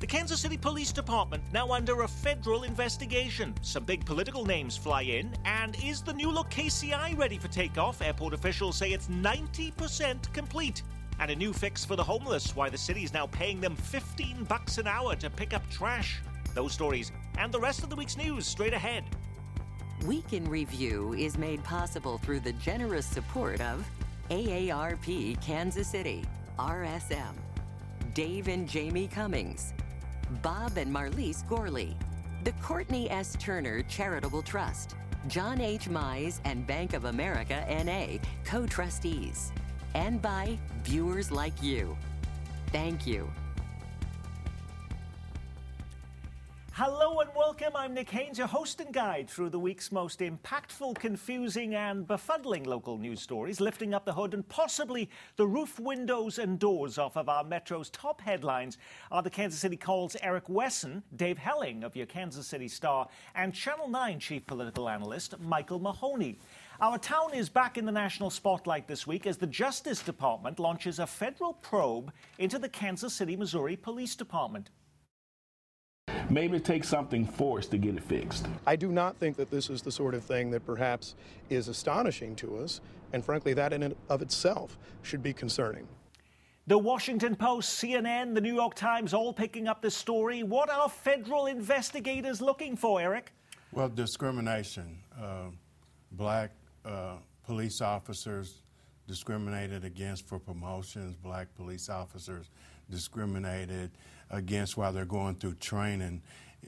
The Kansas City Police Department now under a federal investigation. Some big political names fly in. And is the new look KCI ready for takeoff? Airport officials say it's 90% complete. And a new fix for the homeless, why the city is now paying them 15 bucks an hour to pick up trash. Those stories and the rest of the week's news straight ahead. Week in Review is made possible through the generous support of AARP Kansas City, RSM, Dave and Jamie Cummings, Bob and Marlise Gorley, the Courtney S. Turner Charitable Trust, John H. Mize and Bank of America NA, co trustees, and by viewers like you. Thank you. Hello and welcome. I'm Nick Haines, your host and guide through the week's most impactful, confusing, and befuddling local news stories, lifting up the hood and possibly the roof, windows, and doors off of our Metro's top headlines are the Kansas City Call's Eric Wesson, Dave Helling of your Kansas City Star, and Channel 9 chief political analyst Michael Mahoney. Our town is back in the national spotlight this week as the Justice Department launches a federal probe into the Kansas City, Missouri Police Department. Maybe it takes something forced to get it fixed. I do not think that this is the sort of thing that perhaps is astonishing to us, and frankly, that in and of itself should be concerning. The Washington Post, CNN, the New York Times all picking up this story. What are federal investigators looking for, Eric? Well, discrimination. Uh, black uh, police officers discriminated against for promotions, black police officers discriminated against while they're going through training.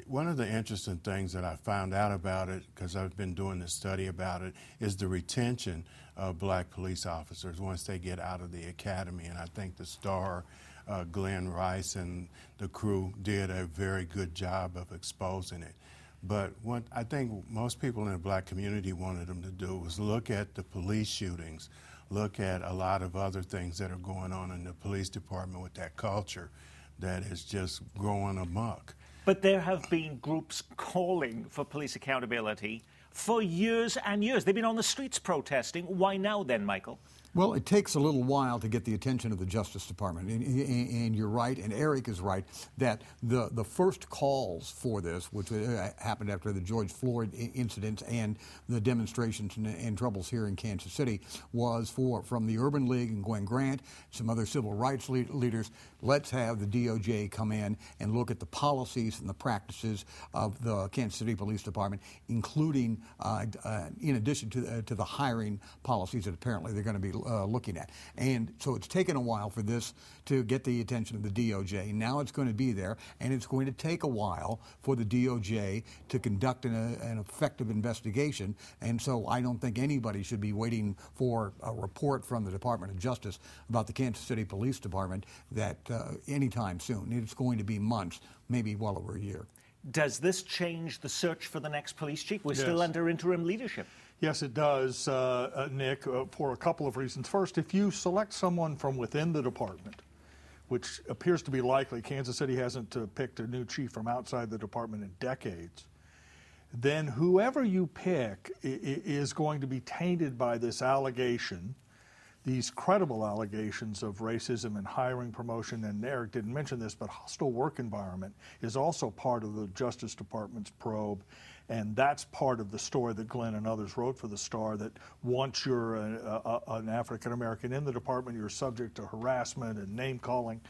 One of the interesting things that I found out about it, because I've been doing this study about it, is the retention of black police officers once they get out of the academy. And I think the star, uh, Glenn Rice, and the crew did a very good job of exposing it. But what I think most people in the black community wanted them to do was look at the police shootings, look at a lot of other things that are going on in the police department with that culture that is just growing amok. But there have been groups calling for police accountability for years and years. They've been on the streets protesting. Why now, then, Michael? Well, it takes a little while to get the attention of the Justice Department. And, and, you're right, and Eric is right, that the, the first calls for this, which uh, happened after the George Floyd incident and the demonstrations and, and, troubles here in Kansas City, was for from the Urban League and Gwen Grant, some other civil rights leaders. Let's have the DOJ come in and look at the policies and the practices of the Kansas City Police Department, including, uh, uh, in addition to, uh, to the hiring policies that apparently they're going to be uh, looking at. And so it's taken a while for this to get the attention of the DOJ. Now it's going to be there, and it's going to take a while for the DOJ to conduct an, uh, an effective investigation. And so I don't think anybody should be waiting for a report from the Department of Justice about the Kansas City Police Department that uh, anytime soon. It's going to be months, maybe well over a year. Does this change the search for the next police chief? We're yes. still under interim leadership. Yes, it does, uh, uh, Nick, uh, for a couple of reasons. First, if you select someone from within the department, which appears to be likely, Kansas City hasn't uh, picked a new chief from outside the department in decades, then whoever you pick is going to be tainted by this allegation, these credible allegations of racism and hiring promotion. And Eric didn't mention this, but hostile work environment is also part of the Justice Department's probe. And that's part of the story that Glenn and others wrote for the Star that once you're a, a, an African American in the department, you're subject to harassment and name calling.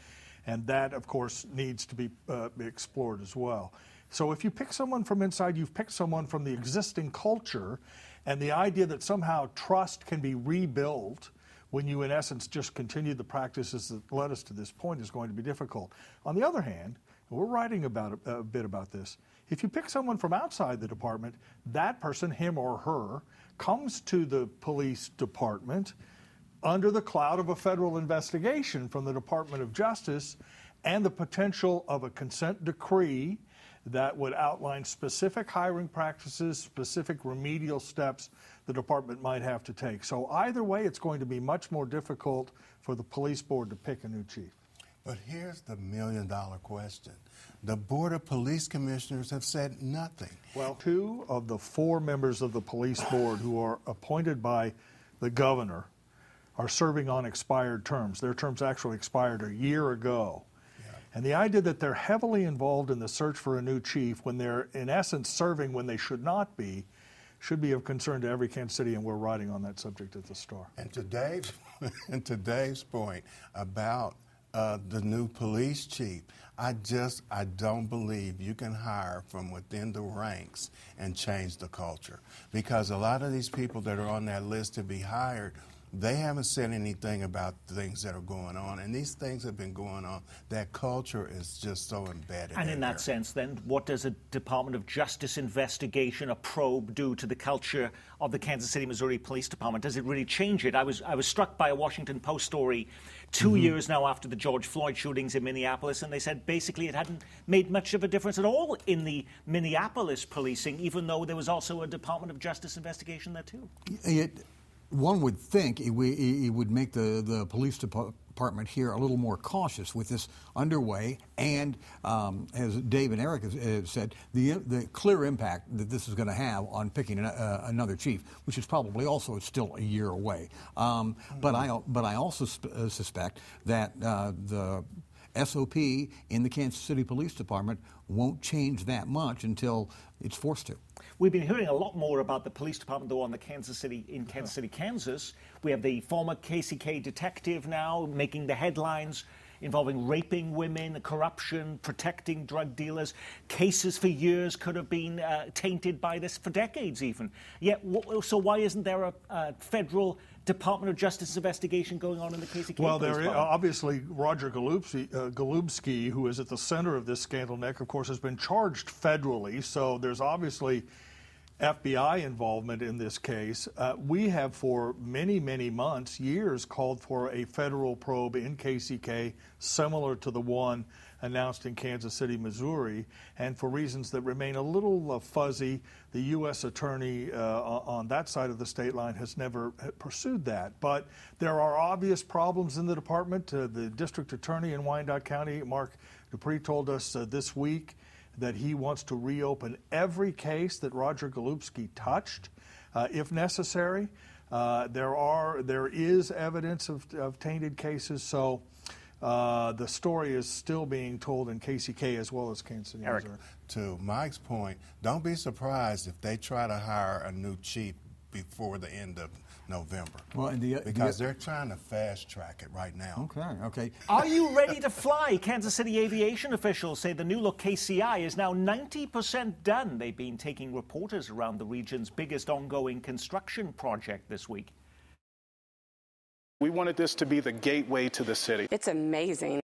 And that, of course, needs to be, uh, be explored as well. So if you pick someone from inside, you've picked someone from the existing culture, and the idea that somehow trust can be rebuilt when you, in essence, just continue the practices that led us to this point is going to be difficult. On the other hand, we're writing about a, a bit about this. If you pick someone from outside the department, that person, him or her, comes to the police department under the cloud of a federal investigation from the Department of Justice and the potential of a consent decree that would outline specific hiring practices, specific remedial steps the department might have to take. So, either way, it's going to be much more difficult for the police board to pick a new chief. But here's the million dollar question the Board of Police Commissioners have said nothing. Well, two of the four members of the police board who are appointed by the governor are serving on expired terms. Their terms actually expired a year ago. And the idea that they're heavily involved in the search for a new chief when they're, in essence, serving when they should not be, should be of concern to every Kansas City, and we're writing on that subject at the Star. And to Dave's, and to Dave's point about uh, the new police chief, I just I don't believe you can hire from within the ranks and change the culture because a lot of these people that are on that list to be hired they haven't said anything about things that are going on, and these things have been going on. That culture is just so embedded. And in, in that there. sense, then, what does a Department of Justice investigation, a probe, do to the culture of the Kansas City, Missouri Police Department? Does it really change it? I was I was struck by a Washington Post story 2 mm-hmm. years now after the George Floyd shootings in Minneapolis, and they said basically it hadn't made much of a difference at all in the Minneapolis policing, even though there was also a Department of Justice investigation there too. It, one would think it, it would make the, the police department here a little more cautious with this underway, and um, as Dave and Eric have said, the the clear impact that this is going to have on picking an, uh, another chief, which is probably also still a year away. Um, mm-hmm. But I but I also sp- uh, suspect that uh, the SOP in the Kansas City Police Department won't change that much until it's forced to. We've been hearing a lot more about the police department, though, on the Kansas City in Kansas City, Kansas. We have the former KCK detective now making the headlines involving raping women, corruption, protecting drug dealers. Cases for years could have been uh, tainted by this for decades, even. Yet, so why isn't there a, a federal Department of Justice investigation going on in the KCK? Well, there is, obviously Roger Golubski, uh, Golubski, who is at the center of this scandal, Nick, of course, has been charged federally. So there's obviously FBI involvement in this case. Uh, we have for many, many months, years, called for a federal probe in KCK similar to the one announced in Kansas City, Missouri. And for reasons that remain a little uh, fuzzy, the U.S. attorney uh, on that side of the state line has never uh, pursued that. But there are obvious problems in the department. Uh, the district attorney in Wyandotte County, Mark Dupree, told us uh, this week that he wants to reopen every case that Roger Golubski touched, uh, if necessary. Uh, there are there is evidence of, of tainted cases, so uh, the story is still being told in KCK as well as Kansas City, Eric. Missouri. To Mike's point, don't be surprised if they try to hire a new chief before the end of November. Well, the, because the, they're trying to fast track it right now. Okay, okay. Are you ready to fly? Kansas City aviation officials say the new look KCI is now 90% done. They've been taking reporters around the region's biggest ongoing construction project this week. We wanted this to be the gateway to the city. It's amazing.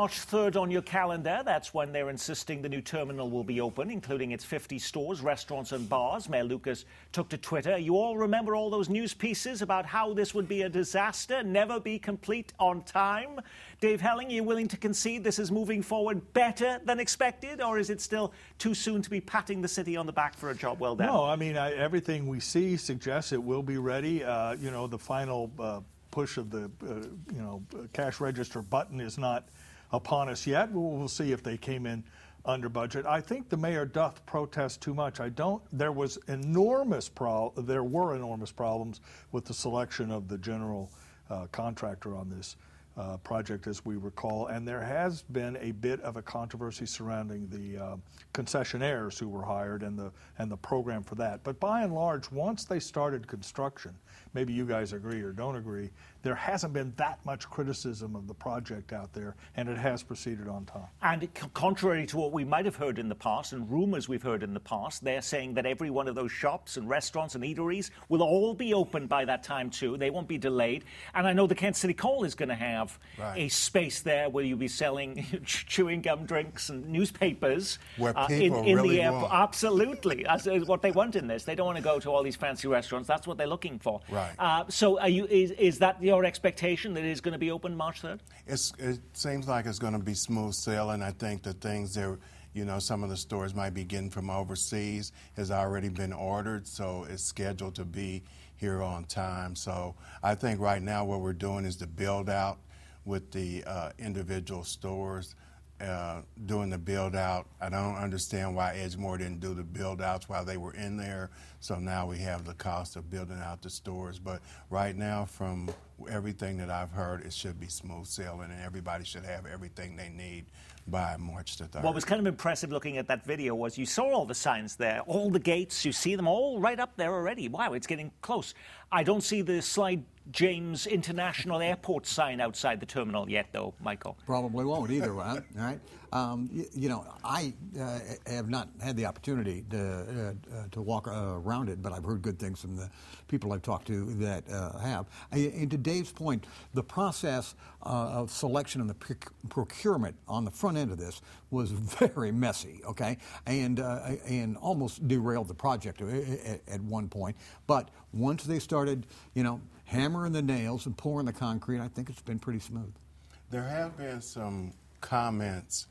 March 3rd on your calendar, that's when they're insisting the new terminal will be open, including its 50 stores, restaurants, and bars. Mayor Lucas took to Twitter. You all remember all those news pieces about how this would be a disaster, never be complete on time? Dave Helling, are you willing to concede this is moving forward better than expected, or is it still too soon to be patting the city on the back for a job well done? No, I mean, I, everything we see suggests it will be ready. Uh, you know, the final uh, push of the, uh, you know, cash register button is not upon us yet. We'll, see if they came in under budget. I think the mayor doth protest too much. I don't. There was enormous pro. There were enormous problems with the selection of the general uh, contractor on this uh, project, as we recall, and there has been a bit of a controversy surrounding the uh, concessionaires who were hired and the and the program for that. But by and large, once they started construction, maybe you guys agree or don't agree, there hasn't been that much criticism of the project out there, and it has proceeded on time. And contrary to what we might have heard in the past and rumors we've heard in the past, they're saying that every one of those shops and restaurants and eateries will all be open by that time too. They won't be delayed. And I know the Kansas City Call is going to have right. a space there where you'll be selling chewing gum drinks and newspapers where uh, in, in really the airport. Absolutely, is what they want in this. They don't want to go to all these fancy restaurants. That's what they're looking for. Right. Uh, so, you, is, is that your expectation that it is going to be open March 3rd? It's, it seems like it's going to be smooth sailing. I think the things that you know, some of the stores might be getting from overseas has already been ordered, so it's scheduled to be here on time. So I think right now what we're doing is the build out with the uh, individual stores. Uh, doing the build out. I don't understand why Edgemoor didn't do the build outs while they were in there. So now we have the cost of building out the stores. But right now, from everything that I've heard, it should be smooth sailing, and everybody should have everything they need by March the 3rd. What was kind of impressive looking at that video was you saw all the signs there, all the gates, you see them all right up there already. Wow, it's getting close. I don't see the Sly James International Airport sign outside the terminal yet, though, Michael. Probably won't either, right? All right. Um, you, you, know, I uh, have not had the opportunity to, uh, uh, to walk around it, but I've heard good things from the people I've talked to that uh, have. And to Dave's point, the process uh, of selection and the procurement on the front end of this was very messy, okay, and and almost derailed the project at, at one point. But once they started, you know, hammering the nails and pouring the concrete, I think it's been pretty smooth. There have been some comments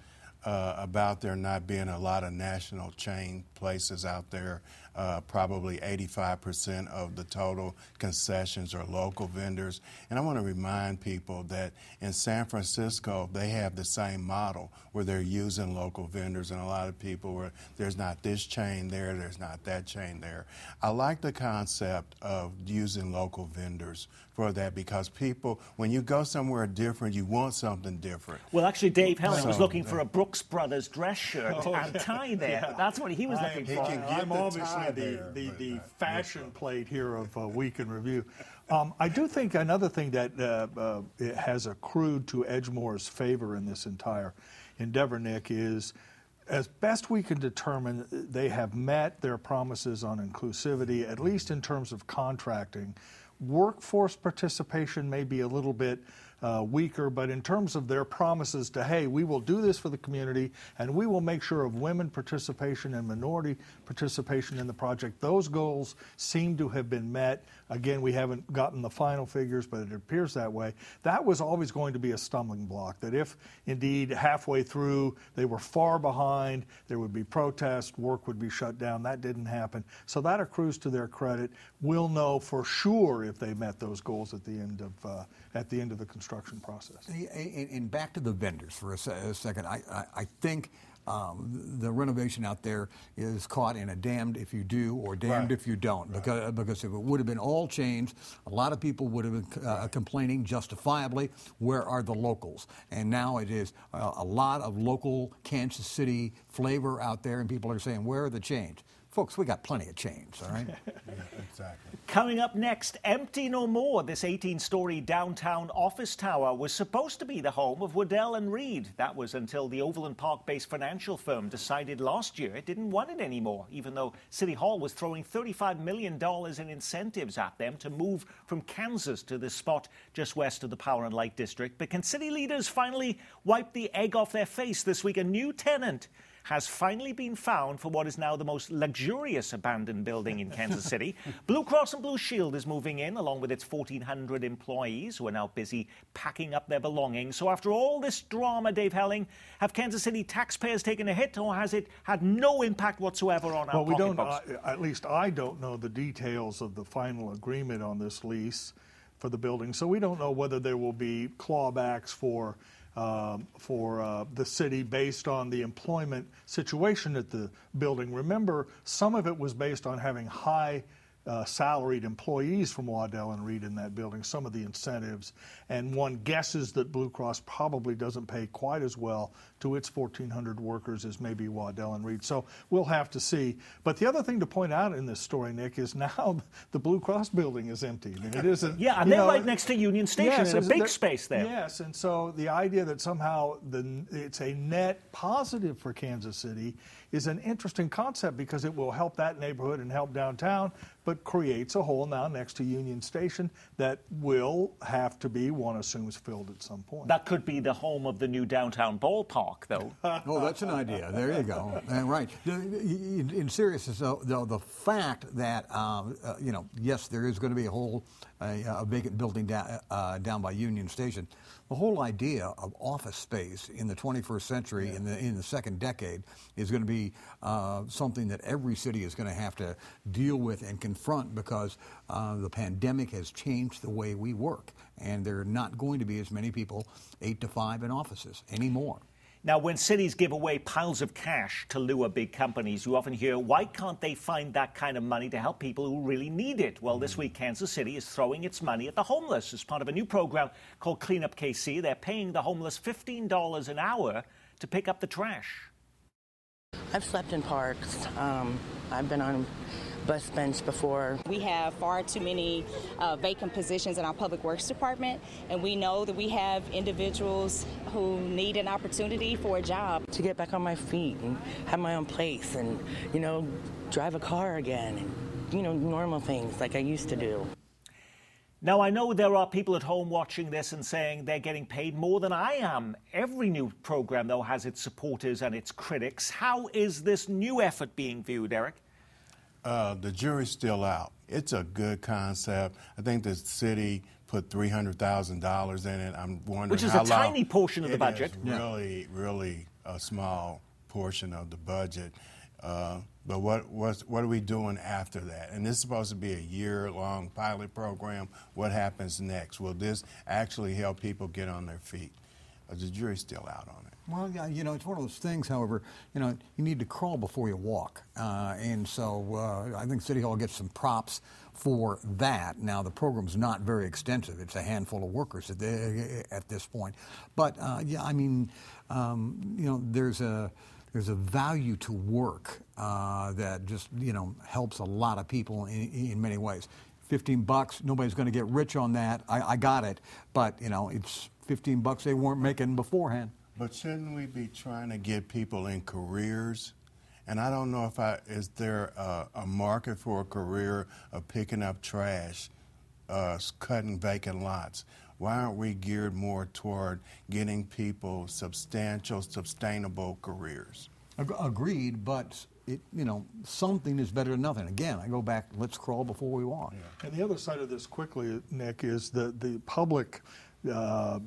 uh, about there not being a lot of national chain places out there. Uh, probably 85% of the total concessions are local vendors. And I want to remind people that in San Francisco, they have the same model where they're using local vendors, and a lot of people where there's not this chain there, there's not that chain there. I like the concept of using local vendors for that because people, when you go somewhere different, you want something different. Well, actually, Dave Helling so, was looking for a Brooks Brothers dress shirt oh, and tie there. Yeah. That's what he was looking for. I'm obviously the, the, the fashion plate here of uh, Week in Review. Um, I do think another thing that uh, uh, has accrued to Edgemoor's favor in this entire endeavor, Nick, is as best we can determine, they have met their promises on inclusivity, at least in terms of contracting. Workforce participation may be a little bit uh, weaker, but in terms of their promises to, hey, we will do this for the community and we will make sure of women participation and minority participation in the project, those goals seem to have been met. Again, we haven't gotten the final figures, but it appears that way. That was always going to be a stumbling block, that if indeed halfway through they were far behind, there would be protest, work would be shut down. That didn't happen. So that accrues to their credit. We'll know for sure if they met those goals at the end of, uh, at the end of the construction process. And, back to the vendors for a, second. I, I, I think um, the renovation out there is caught in a damned if you do or damned right. if you don't. Right. Because, because if it would have been all changed, a lot of people would have been uh, complaining justifiably, where are the locals? And now it is uh, a lot of local Kansas City flavor out there, and people are saying, where are the change? Folks, we got plenty of change, all right? yeah, exactly. Coming up next, Empty No More. This 18 story downtown office tower was supposed to be the home of Waddell and Reed. That was until the Overland Park based financial firm decided last year it didn't want it anymore, even though City Hall was throwing $35 million in incentives at them to move from Kansas to this spot just west of the Power and Light District. But can city leaders finally wipe the egg off their face this week? A new tenant has finally been found for what is now the most luxurious abandoned building in Kansas City. Blue Cross and Blue Shield is moving in along with its 1,400 employees who are now busy packing up their belongings. So, after all this drama, Dave Helling, have Kansas City taxpayers taken a hit or has it had no impact whatsoever on our well, we don't, uh, at least I don't know the details of the final agreement on this lease for the building. So, we don't know whether there will be clawbacks for for uh, the city based on the employment situation at the building. Remember, some of it was based on having high uh, salaried employees from Waddell and Reed in that building, some of the incentives. And one guesses that Blue Cross probably doesn't pay quite as well to its 1,400 workers as maybe Waddell and Reed. So we'll have to see. But the other thing to point out in this story, Nick, is now the Blue Cross building is empty. I mean, it isn't. Yeah, and they're know, right next to Union Station yes, in a big space there. Yes, and so the idea that somehow the, it's a net positive for Kansas City is an interesting concept because it will help that neighborhood and help downtown, but creates a hole now next to Union Station that will have to be, one assumes, filled at some point. That could be the home of the new downtown ballpark, though. oh, that's an idea. There you go. Right. In, in seriousness, though, the, the fact that, um, uh, you know, yes, there is going to be a whole a, a vacant building down, uh, down by Union Station the whole idea of office space in the 21st century, yeah. in the in the second decade, is going to be uh, something that every city is going to have to deal with and confront because uh, the pandemic has changed the way we work, and there are not going to be as many people eight to five in offices anymore. Now, when cities give away piles of cash to lure big companies, you often hear, why can't they find that kind of money to help people who really need it? Well, this week, Kansas City is throwing its money at the homeless as part of a new program called Clean Up KC. They're paying the homeless $15 an hour to pick up the trash. I've slept in parks. Um, I've been on bus bench before. We have far too many uh, vacant positions in our public works department, and we know that we have individuals who need an opportunity for a job. To get back on my feet and have my own place and, you know, drive a car again and, you know, normal things like I used to do. Now, I know there are people at home watching this and saying they're getting paid more than I am. Every new program, though, has its supporters and its critics. How is this new effort being viewed, Eric? Uh, the jury's still out. It's a good concept. I think the city put three hundred thousand dollars in it. I'm wondering which is a tiny portion of the budget. really, really a small portion of the budget. Uh, but what what what are we doing after that? And this is supposed to be a year-long pilot program. What happens next? Will this actually help people get on their feet? Uh, the jury's still out on it. Well, yeah, you know, it's one of those things. However, you know, you need to crawl before you walk, uh, and so uh, I think City Hall gets some props for that. Now, the program's not very extensive; it's a handful of workers at, the, at this point. But uh, yeah, I mean, um, you know, there's a there's a value to work uh, that just you know helps a lot of people in, in many ways. 15 bucks, nobody's going to get rich on that. I, I got it, but you know, it's 15 bucks they weren't making beforehand. But shouldn't we be trying to get people in careers? And I don't know if I is there a, a market for a career of picking up trash, uh, cutting vacant lots. Why aren't we geared more toward getting people substantial, sustainable careers? Agreed, but it, you know, something is better than nothing. Again, I go back, let's crawl before we walk. Yeah. And the other side of this quickly, Nick, is that the public uh,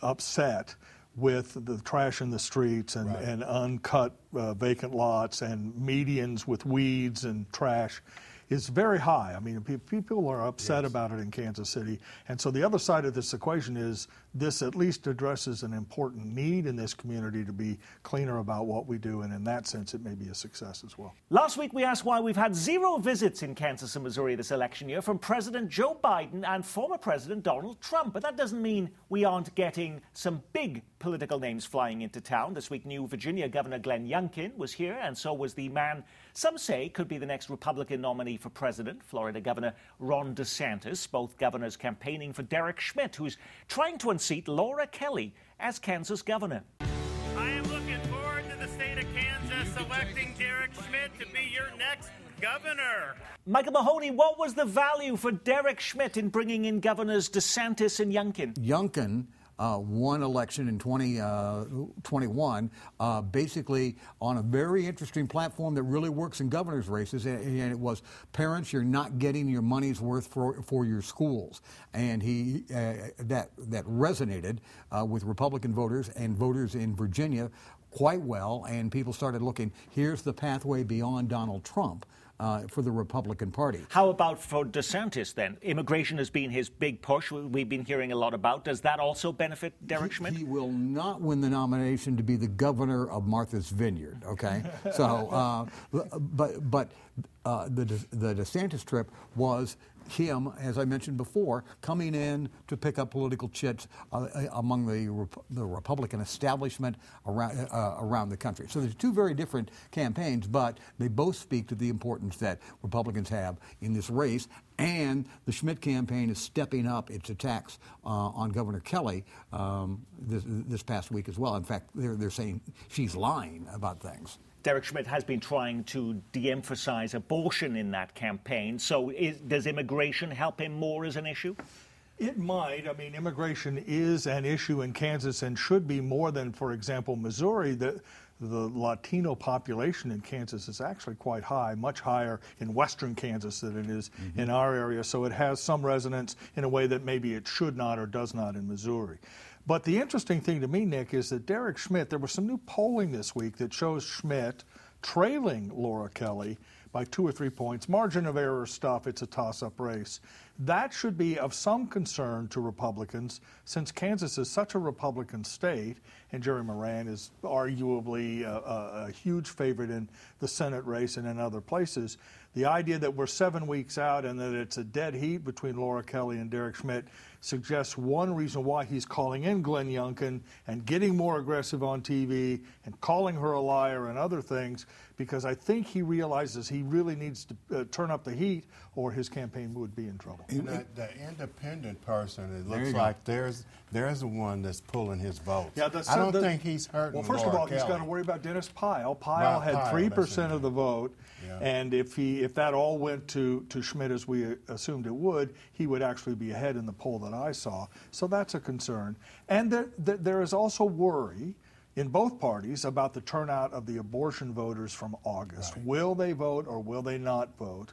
upset with the trash in the streets and, Right. and uncut uh, vacant lots and medians with weeds and trash is very high. I mean, people are upset about it in Kansas City. And so the other side of this equation is this at least addresses an important need in this community to be cleaner about what we do. And in that sense, it may be a success as well. Last week, we asked why we've had zero visits in Kansas and Missouri this election year from President Joe Biden and former President Donald Trump. But that doesn't mean we aren't getting some big political names flying into town. This week, new Virginia Governor Glenn Youngkin was here, and so was the man some say could be the next Republican nominee for president, Florida Governor Ron DeSantis. Both governors campaigning for Derek Schmidt, who's trying to unseat Laura Kelly as Kansas governor. I am looking forward to the state of Kansas selecting Derek Schmidt to be your next governor. Michael Mahoney, what was the value for Derek Schmidt in bringing in governors DeSantis and Youngkin? Youngkin uh, won election in 2021, uh, basically on a very interesting platform that really works in governor's races, and, and it was parents, you're not getting your money's worth for, for your schools, and he uh, that that resonated uh, with Republican voters and voters in Virginia quite well, and people started looking. Here's the pathway beyond Donald Trump. Uh, for the Republican Party. How about for DeSantis then? Immigration has been his big push. We've been hearing a lot about. Does that also benefit Derek he, Schmidt? He will not win the nomination to be the governor of Martha's Vineyard. Okay, so uh, but but uh, the the DeSantis trip was him, as I mentioned before, coming in to pick up political chits uh, among the Rep- the Republican establishment around uh, around the country. So there's two very different campaigns, but they both speak to the importance that Republicans have in this race. And the Schmidt campaign is stepping up its attacks uh, on Governor Kelly um, this, this past week as well. In fact, they're, they're saying she's lying about things. Derek Schmidt has been trying to de emphasize abortion in that campaign. So, is, does immigration help him more as an issue? It might. I mean, immigration is an issue in Kansas and should be more than, for example, Missouri. The, the Latino population in Kansas is actually quite high, much higher in western Kansas than it is mm-hmm. in our area. So it has some resonance in a way that maybe it should not or does not in Missouri. But the interesting thing to me, Nick, is that Derek Schmidt, there was some new polling this week that shows Schmidt trailing Laura Kelly by two or three points. Margin of error stuff, it's a toss up race. That should be of some concern to Republicans since Kansas is such a Republican state and Jerry Moran is arguably a, a, a huge favorite in the Senate race and in other places. The idea that we're seven weeks out and that it's a dead heat between Laura Kelly and Derek Schmidt suggests one reason why he's calling in Glenn Youngkin and getting more aggressive on TV and calling her a liar and other things because I think he realizes he really needs to uh, turn up the heat or his campaign would be in trouble. And the, the independent person, it looks like there's there's the one that's pulling his votes. Yeah, the, I don't the, think he's hurting. Well, first Laura of all, Kelly. he's got to worry about Dennis Pyle. Pyle Right, had three percent of the vote, Yeah. and if he if that all went to to Schmidt as we assumed it would, he would actually be ahead in the poll that I saw. So that's a concern, and there there, there is also worry in both parties about the turnout of the abortion voters from August. Will they vote or will they not vote?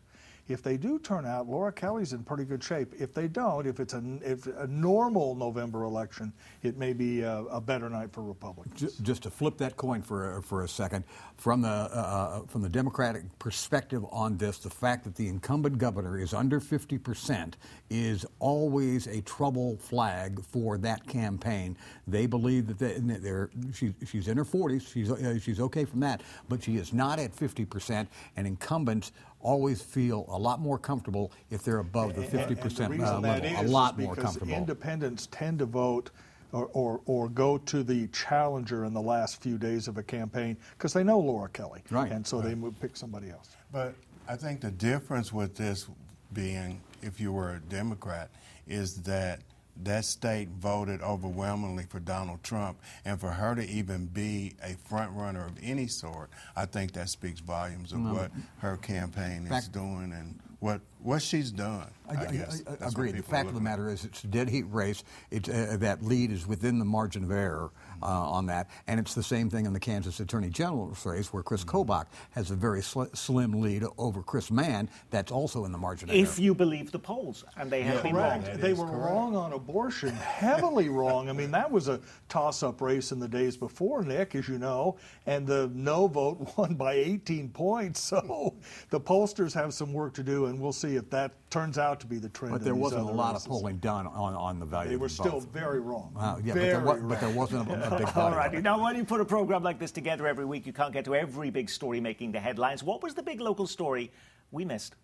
If they do turn out, Laura Kelly's in pretty good shape. If they don't, if it's a, if a normal November election, it may be a, a better night for Republicans. Ju- Just to flip that coin for a, for a second, from the uh, from the Democratic perspective on this, the fact that the incumbent governor is under 50 percent is always a trouble flag for that campaign. They believe that they, they're, she, she's in her 40s, she's uh, she's okay from that, but she is not at 50 percent, and incumbents always feel a lot more comfortable if they're above the 50 And- and the percent uh, level. is a lot is more because comfortable. Independents tend to vote or, or, or go to the challenger in the last few days of a campaign because they know Laura Kelly. Right. And so they would pick somebody else. But I think the difference with this being, if you were a Democrat, is that that state voted overwhelmingly for Donald Trump, and for her to even be a front runner of any sort, I think that speaks volumes of No. what her campaign is doing and what what she's done. I, guess I- I- That's what. The fact of the matter is, it's a dead heat race. It's, uh, that lead is within the margin of error uh, on that, and it's the same thing in the Kansas Attorney General's race, where Chris Mm-hmm. Kobach has a very sl- slim lead over Chris Mann. That's also in the margin of If error. you believe the polls, and they have been wrong. They were wrong on abortion, heavily wrong. I mean, that was a toss up race in the days before, Nick, as you know, and the no vote won by 18 points. So the pollsters have some work to do, and we'll see if that turns out to be the trend. But in there these wasn't a lot races. of polling done on, on the value They were them still both. very wrong. Wow, yeah, very but, there wa- but there wasn't a, a big All body. right. Now, when you put a program like this together every week, you can't get to every big story making the headlines. What was the big local story we missed?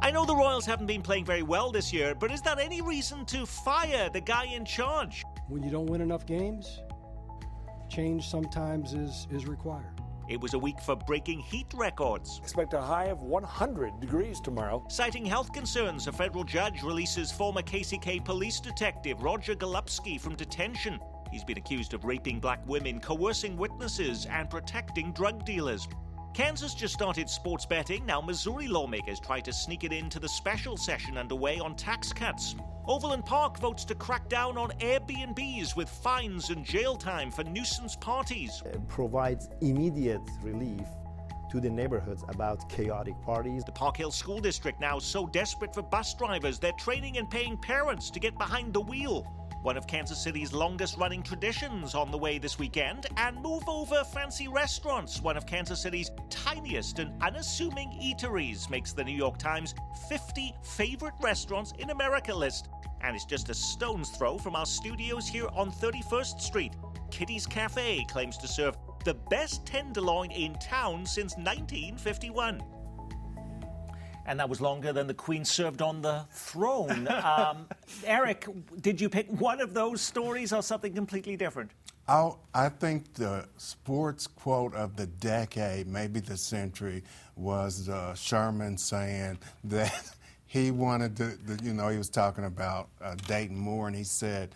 I know the Royals haven't been playing very well this year, but is that any reason to fire the guy in charge? When you don't win enough games, change sometimes is, is required. It was a week for breaking heat records. Expect a high of 100 degrees tomorrow. Citing health concerns, a federal judge releases former KCK police detective Roger Golubski from detention. He's been accused of raping black women, coercing witnesses, and protecting drug dealers. Kansas just started sports betting. Now, Missouri lawmakers try to sneak it into the special session underway on tax cuts. Overland Park votes to crack down on Airbnbs with fines and jail time for nuisance parties. provides immediate relief to the neighborhoods about chaotic parties. The Park Hill School District now so desperate for bus drivers, they're training and paying parents to get behind the wheel. One of Kansas City's longest running traditions on the way this weekend, and move over fancy restaurants. One of Kansas City's tiniest and unassuming eateries makes the New York Times 50 favorite restaurants in America list. And it's just a stone's throw from our studios here on 31st Street. Kitty's Cafe claims to serve the best tenderloin in town since 1951 and that was longer than the Queen served on the throne. Um, Eric, did you pick one of those stories or something completely different? I, I think the sports quote of the decade, maybe the century, was uh, Sherman saying that he wanted to, the, you know, he was talking about uh, Dayton Moore, and he said,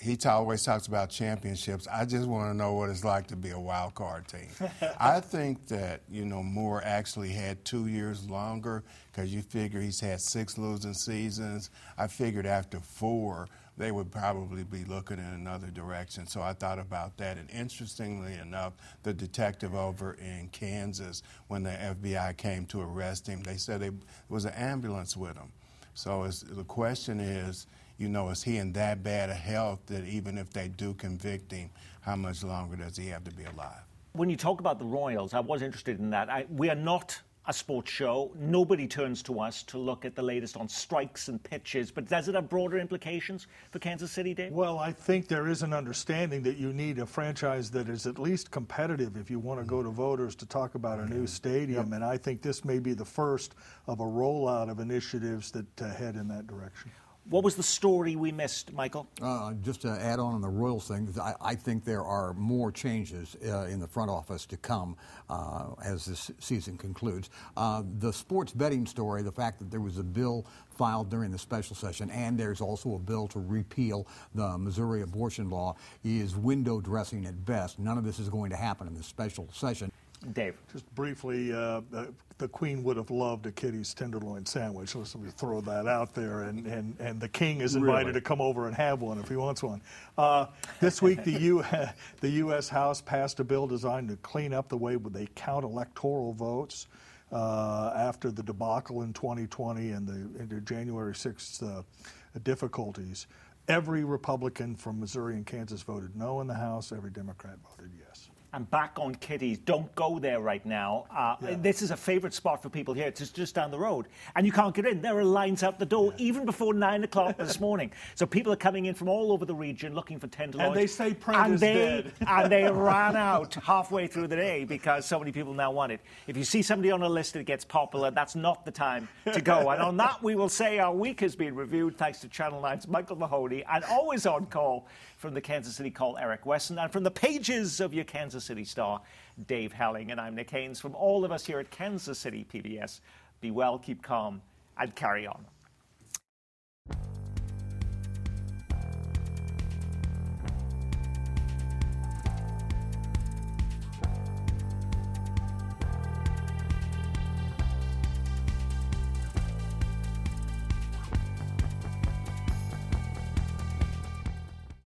he always talks about championships. I just want to know what it's like to be a wild card team. I think that you know Moore actually had two years longer because you figure he's had six losing seasons. I figured after four they would probably be looking in another direction. So I thought about that. And interestingly enough, the detective over in Kansas, when the FBI came to arrest him, they said it was an ambulance with him. So it's, the question is, you know, is he in that bad a health that even if they do convict him, how much longer does he have to be alive? When you talk about the Royals, I was interested in that. I, we are not a sports show. Nobody turns to us to look at the latest on strikes and pitches, but does it have broader implications for Kansas City, Dave? Well, I think there is an understanding that you need a franchise that is at least competitive if you want to go to voters to talk about a new stadium, and I think this may be the first of a rollout of initiatives that uh, head in that direction. What was the story we missed, Michael? Uh, just to add on on the Royals thing, I, I think there are more changes uh, in the front office to come uh, as this season concludes. Uh, the sports betting story, the fact that there was a bill filed during the special session, and there's also a bill to repeal the Missouri abortion law, is window dressing at best. None of this is going to happen in the special session. Dave. Just briefly, uh, the Queen would have loved a Kitty's tenderloin sandwich. Let's throw that out there. And, and, and the King is invited Really? to come over and have one if he wants one. Uh, this week, the, U- the U.S. House passed a bill designed to clean up the way they count electoral votes. Uh, after the debacle in 2020 and the, and the January 6th uh, difficulties, every Republican from Missouri and Kansas voted no in the House. Every Democrat voted yes. I'm back on Kitty's. Don't go there right now. Uh, Yeah. This is a favourite spot for people here. It's just- down the road. And you can't get in. There are lines out the door even before 9 o'clock this morning. So people are coming in from all over the region looking for tenderloins. And they say and they, dead. and they ran out halfway through the day because so many people now want it. If you see somebody on a list that gets popular, that's not the time to go. and on that, we will say our week has been reviewed thanks to Channel 9's Michael Mahoney and always on call from the Kansas City Call, Eric Wesson, and from the pages of your Kansas City Star, Dave Helling. And I'm Nick Haines from all of us here at Kansas City PBS. Be well, keep calm, and carry on.